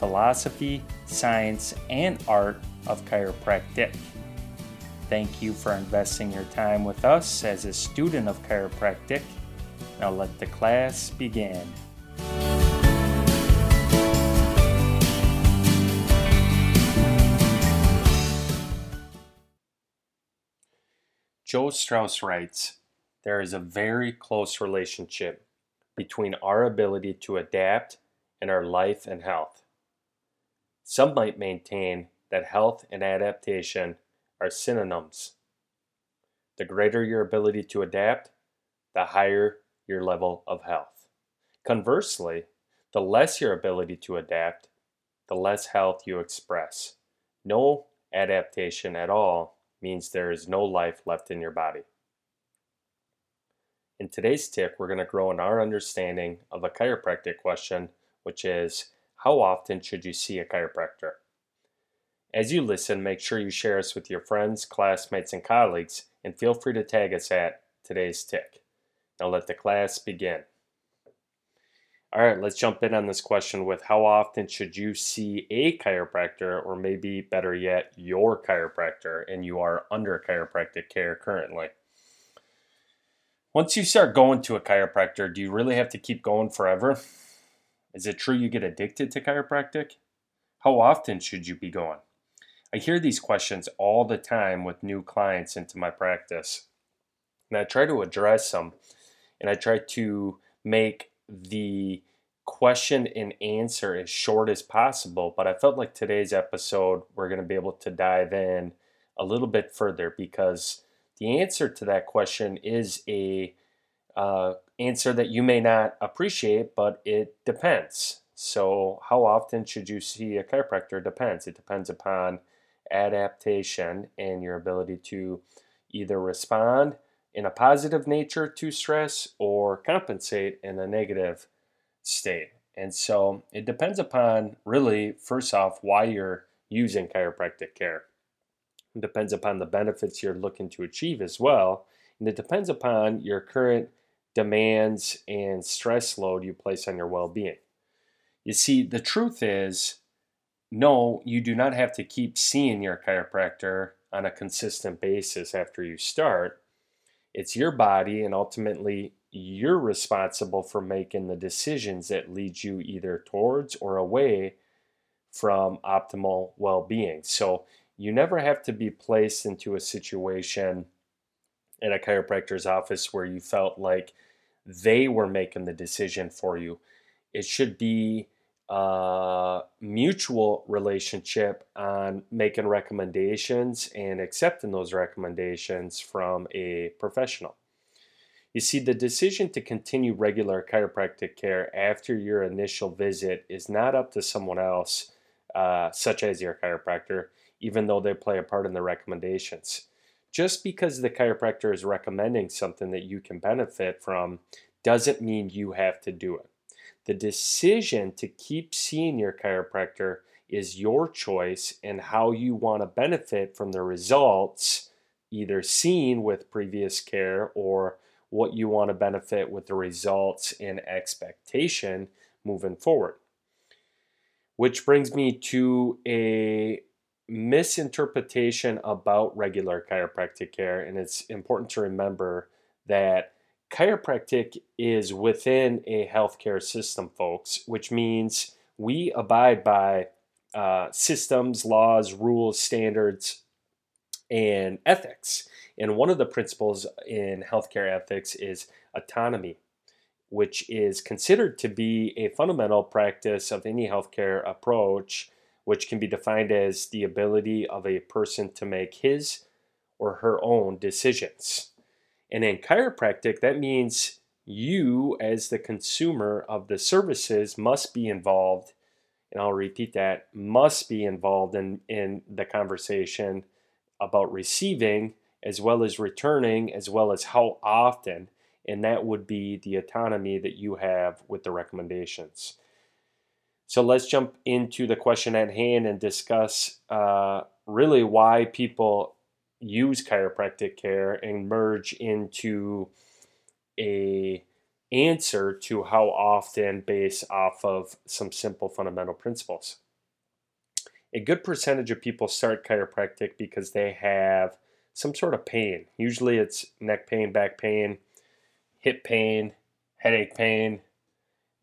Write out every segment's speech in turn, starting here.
philosophy, science, and art of chiropractic. Thank you for investing your time with us as a student of chiropractic. Now let the class begin. Joe Strauss writes There is a very close relationship between our ability to adapt and our life and health. Some might maintain that health and adaptation are synonyms. The greater your ability to adapt, the higher your level of health. Conversely, the less your ability to adapt, the less health you express. No adaptation at all means there is no life left in your body. In today's tip, we're going to grow in our understanding of a chiropractic question, which is how often should you see a chiropractor? As you listen, make sure you share us with your friends, classmates, and colleagues, and feel free to tag us at today's tip. Now let the class begin. All right, let's jump in on this question with how often should you see a chiropractor, or maybe better yet, your chiropractor, and you are under chiropractic care currently? Once you start going to a chiropractor, do you really have to keep going forever? Is it true you get addicted to chiropractic? How often should you be going? I hear these questions all the time with new clients into my practice. And I try to address them and I try to make the question and answer as short as possible. But I felt like today's episode, we're going to be able to dive in a little bit further because the answer to that question is a uh, answer that you may not appreciate, but it depends. So, how often should you see a chiropractor? Depends. It depends upon adaptation and your ability to either respond in a positive nature to stress or compensate in a negative state. And so, it depends upon really, first off, why you're using chiropractic care. It depends upon the benefits you're looking to achieve as well. And it depends upon your current demands and stress load you place on your well being. You see, the truth is, no, you do not have to keep seeing your chiropractor on a consistent basis after you start. It's your body, and ultimately, you're responsible for making the decisions that lead you either towards or away from optimal well being. So, you never have to be placed into a situation in a chiropractor's office where you felt like they were making the decision for you. It should be a mutual relationship on making recommendations and accepting those recommendations from a professional. You see, the decision to continue regular chiropractic care after your initial visit is not up to someone else, uh, such as your chiropractor, even though they play a part in the recommendations. Just because the chiropractor is recommending something that you can benefit from doesn't mean you have to do it. The decision to keep seeing your chiropractor is your choice and how you want to benefit from the results either seen with previous care or what you want to benefit with the results and expectation moving forward. Which brings me to a misinterpretation about regular chiropractic care. And it's important to remember that chiropractic is within a healthcare system, folks, which means we abide by uh, systems, laws, rules, standards, and ethics. And one of the principles in healthcare ethics is autonomy, which is considered to be a fundamental practice of any healthcare approach which can be defined as the ability of a person to make his or her own decisions. And in chiropractic, that means you, as the consumer of the services, must be involved and I'll repeat that, must be involved in, in the conversation about receiving as well as returning, as well as how often, and that would be the autonomy that you have with the recommendations. So let's jump into the question at hand and discuss uh, really why people use chiropractic care and merge into a answer to how often based off of some simple fundamental principles. A good percentage of people start chiropractic because they have some sort of pain. Usually it's neck pain, back pain, hip pain, headache pain.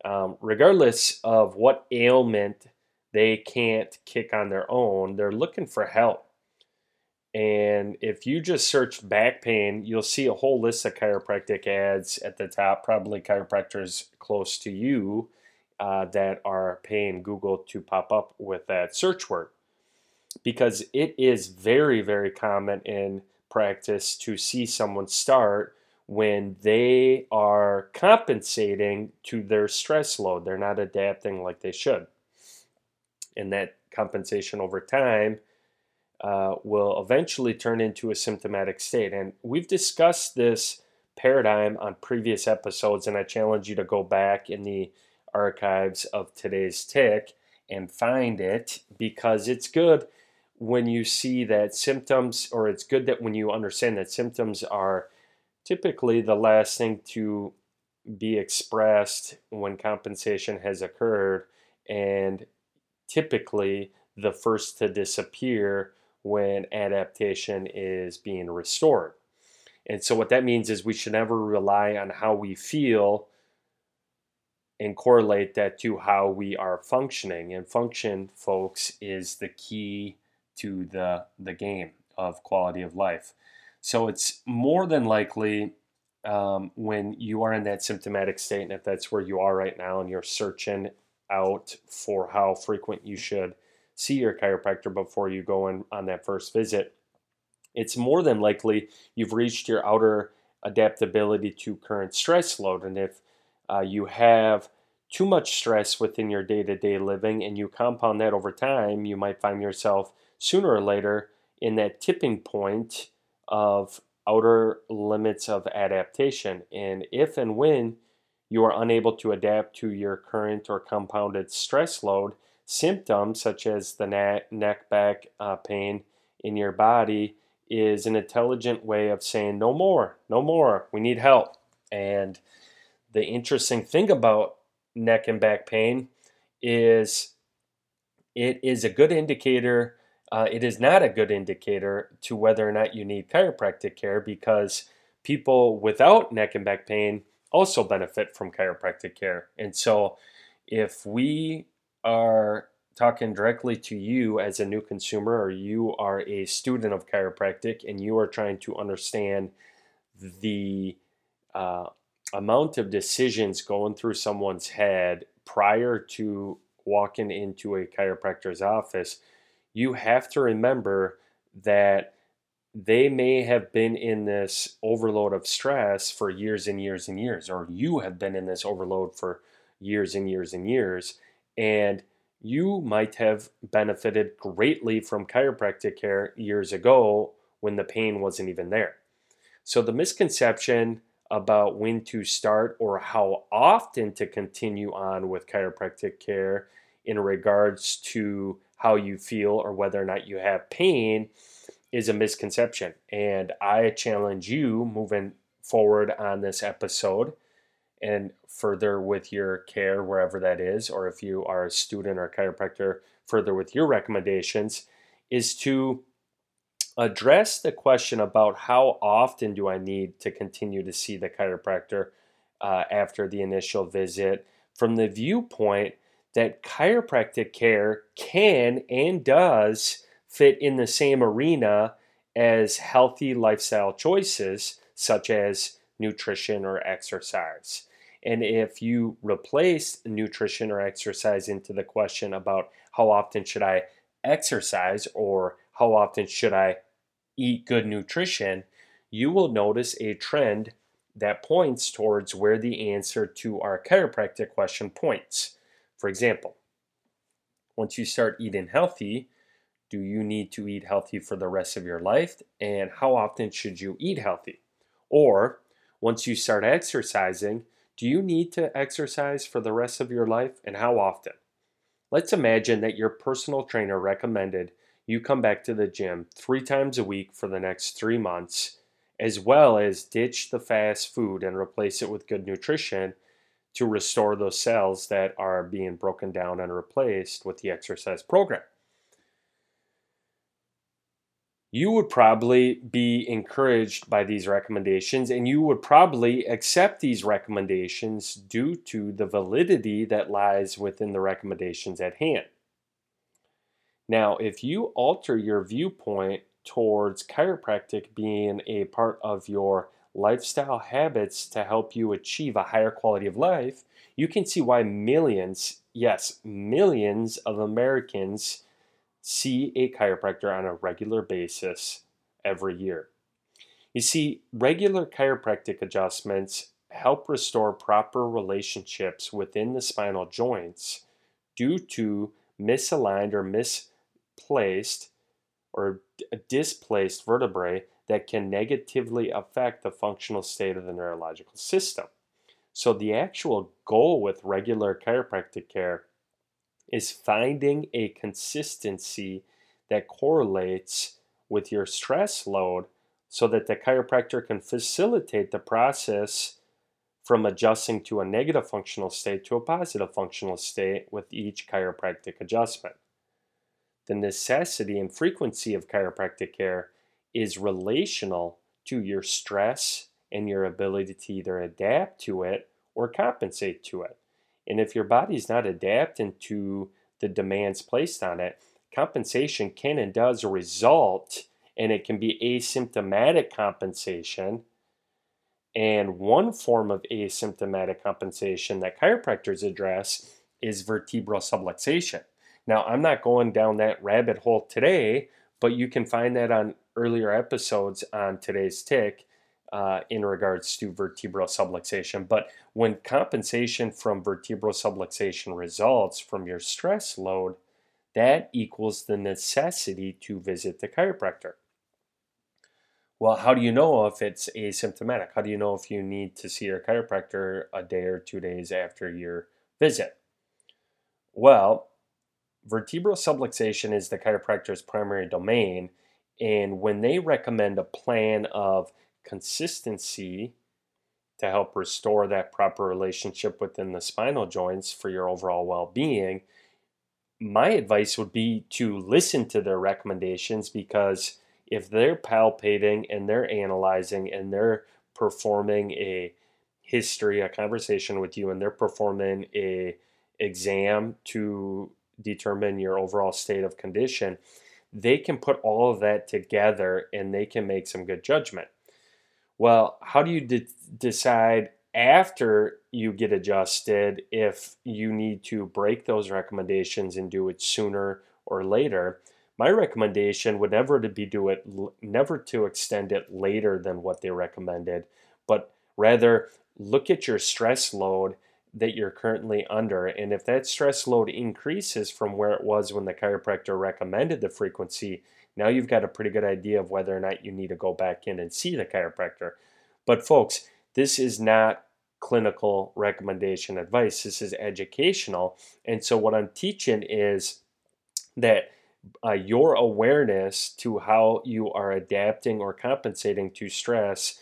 Um, regardless of what ailment they can't kick on their own, they're looking for help. And if you just search back pain, you'll see a whole list of chiropractic ads at the top, probably chiropractors close to you uh, that are paying Google to pop up with that search word. Because it is very, very common in practice to see someone start when they are compensating to their stress load. They're not adapting like they should. And that compensation over time uh, will eventually turn into a symptomatic state. And we've discussed this paradigm on previous episodes, and I challenge you to go back in the archives of today's tip and find it because it's good when you see that symptoms, or it's good that when you understand that symptoms are typically the last thing to be expressed when compensation has occurred, and typically the first to disappear when adaptation is being restored. And so, what that means is we should never rely on how we feel and correlate that to how we are functioning. And function, folks, is the key to the, the game of quality of life. So, it's more than likely um, when you are in that symptomatic state, and if that's where you are right now, and you're searching out for how frequent you should see your chiropractor before you go in on that first visit, it's more than likely you've reached your outer adaptability to current stress load. And if uh, you have too much stress within your day to day living and you compound that over time, you might find yourself sooner or later in that tipping point of outer limits of adaptation. And if and when you are unable to adapt to your current or compounded stress load, symptoms such as the neck, back uh, pain in your body is an intelligent way of saying no more, no more, we need help. And the interesting thing about neck and back pain is it is a good indicator. Uh, it is not a good indicator to whether or not you need chiropractic care because people without neck and back pain also benefit from chiropractic care. And so if we are talking directly to you as a new consumer or you are a student of chiropractic and you are trying to understand the uh, amount of decisions going through someone's head prior to walking into a chiropractor's office, you have to remember that they may have been in this overload of stress for years and years and years, or you have been in this overload for years and years and years. And you might have benefited greatly from chiropractic care years ago when the pain wasn't even there. So, the misconception about when to start or how often to continue on with chiropractic care in regards to how you feel or whether or not you have pain is a misconception. And I challenge you moving forward on this episode and further with your care wherever that is, or if you are a student or a chiropractor, further with your recommendations, is to address the question about how often do I need to continue to see the chiropractor uh, after the initial visit from the viewpoint that chiropractic care can and does fit in the same arena as healthy lifestyle choices such as nutrition or exercise. And if you replace nutrition or exercise into the question about how often should I exercise or how often should I eat good nutrition, you will notice a trend that points towards where the answer to our chiropractic question points. For example, Once you start eating healthy, do you need to eat healthy for the rest of your life? And how often should you eat healthy? Or once you start exercising, do you need to exercise for the rest of your life and how often? Let's imagine that your personal trainer recommended you come back to the gym three times a week for the next three months, as well as ditch the fast food and replace it with good nutrition to restore those cells that are being broken down and replaced with the exercise program you would probably be encouraged by these recommendations and you would probably accept these recommendations due to the validity that lies within the recommendations at hand. Now, if you alter your viewpoint towards chiropractic being a part of your lifestyle habits to help you achieve a higher quality of life, you can see why millions, yes, millions of Americans see a chiropractor on a regular basis every year. You see, regular chiropractic adjustments help restore proper relationships within the spinal joints due to misaligned or misplaced or displaced vertebrae that can negatively affect the functional state of the neurological system. So, the actual goal with regular chiropractic care is finding a consistency that correlates with your stress load so that the chiropractor can facilitate the process from adjusting to a negative functional state to a positive functional state with each chiropractic adjustment. The necessity and frequency of chiropractic care is relational to your stress and your ability to either adapt to it or compensate to it. And if your body's not adapting to the demands placed on it, compensation can and does result, and it can be asymptomatic compensation. And one form of asymptomatic compensation that chiropractors address is vertebral subluxation. Now, I'm not going down that rabbit hole today, but you can find that on earlier episodes on today's tip uh, in regards to vertebral subluxation. But when compensation from vertebral subluxation results from your stress load, that equals the necessity to visit the chiropractor. Well, how do you know if it's asymptomatic? How do you know if you need to see your chiropractor a day or two days after your visit? Well, vertebral subluxation is the chiropractor's primary domain, and when they recommend a plan of consistency to help restore that proper relationship within the spinal joints for your overall well being, my advice would be to listen to their recommendations because if they're palpating and they're analyzing and they're performing a history, a conversation with you, and they're performing a exam to determine your overall state of condition, they can put all of that together and they can make some good judgment. Well, how do you de- decide after you get adjusted if you need to break those recommendations and do it sooner or later? My recommendation would never to be do it never to extend it later than what they recommended, but rather look at your stress load that you're currently under. And if that stress load increases from where it was when the chiropractor recommended the frequency, now you've got a pretty good idea of whether or not you need to go back in and see the chiropractor. But, folks, this is not clinical recommendation advice, this is educational. And so, what I'm teaching is that uh, your awareness to how you are adapting or compensating to stress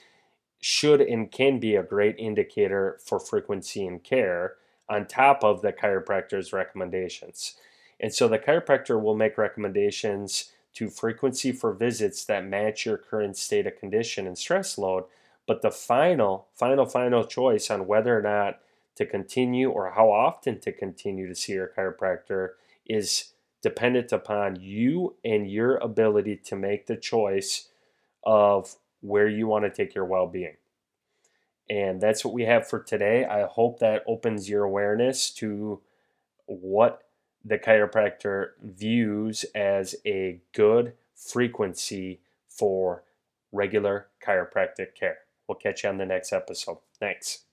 should and can be a great indicator for frequency and care on top of the chiropractor's recommendations. And so the chiropractor will make recommendations to frequency for visits that match your current state of condition and stress load. But the final, final, final choice on whether or not to continue or how often to continue to see your chiropractor is dependent upon you and your ability to make the choice of where you want to take your well being. And that's what we have for today. I hope that opens your awareness to what the chiropractor views as a good frequency for regular chiropractic care. We'll catch you on the next episode. Thanks.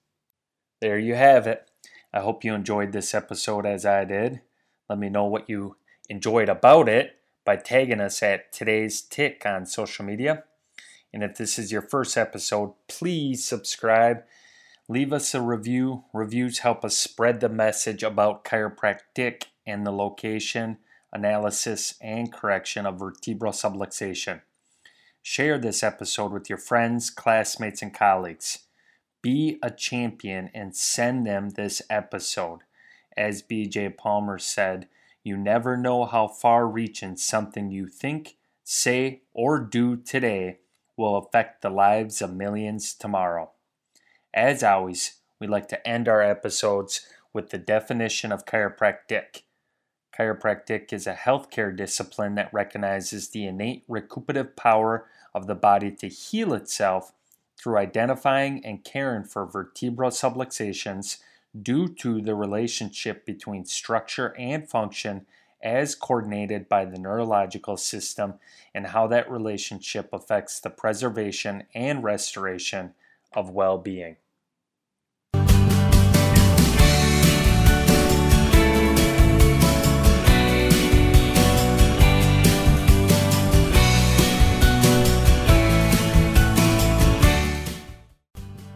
There you have it. I hope you enjoyed this episode as I did. Let me know what you enjoyed about it by tagging us at today's tip on social media. And if this is your first episode, please subscribe. Leave us a review. Reviews help us spread the message about chiropractic and the location, analysis, and correction of vertebral subluxation. Share this episode with your friends, classmates, and colleagues. Be a champion and send them this episode. As BJ Palmer said, you never know how far reaching something you think, say, or do today will affect the lives of millions tomorrow. As always, we like to end our episodes with the definition of chiropractic. Chiropractic is a healthcare discipline that recognizes the innate recuperative power of the body to heal itself through identifying and caring for vertebral subluxations due to the relationship between structure and function as coordinated by the neurological system and how that relationship affects the preservation and restoration of well being.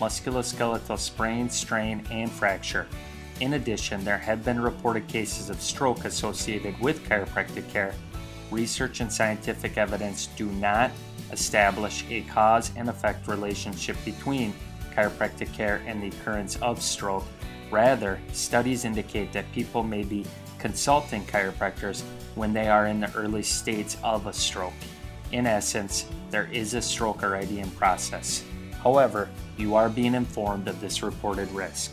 musculoskeletal sprain, strain, and fracture. In addition, there have been reported cases of stroke associated with chiropractic care. Research and scientific evidence do not establish a cause and effect relationship between chiropractic care and the occurrence of stroke. Rather, studies indicate that people may be consulting chiropractors when they are in the early states of a stroke. In essence, there is a stroke already in process. However, you are being informed of this reported risk.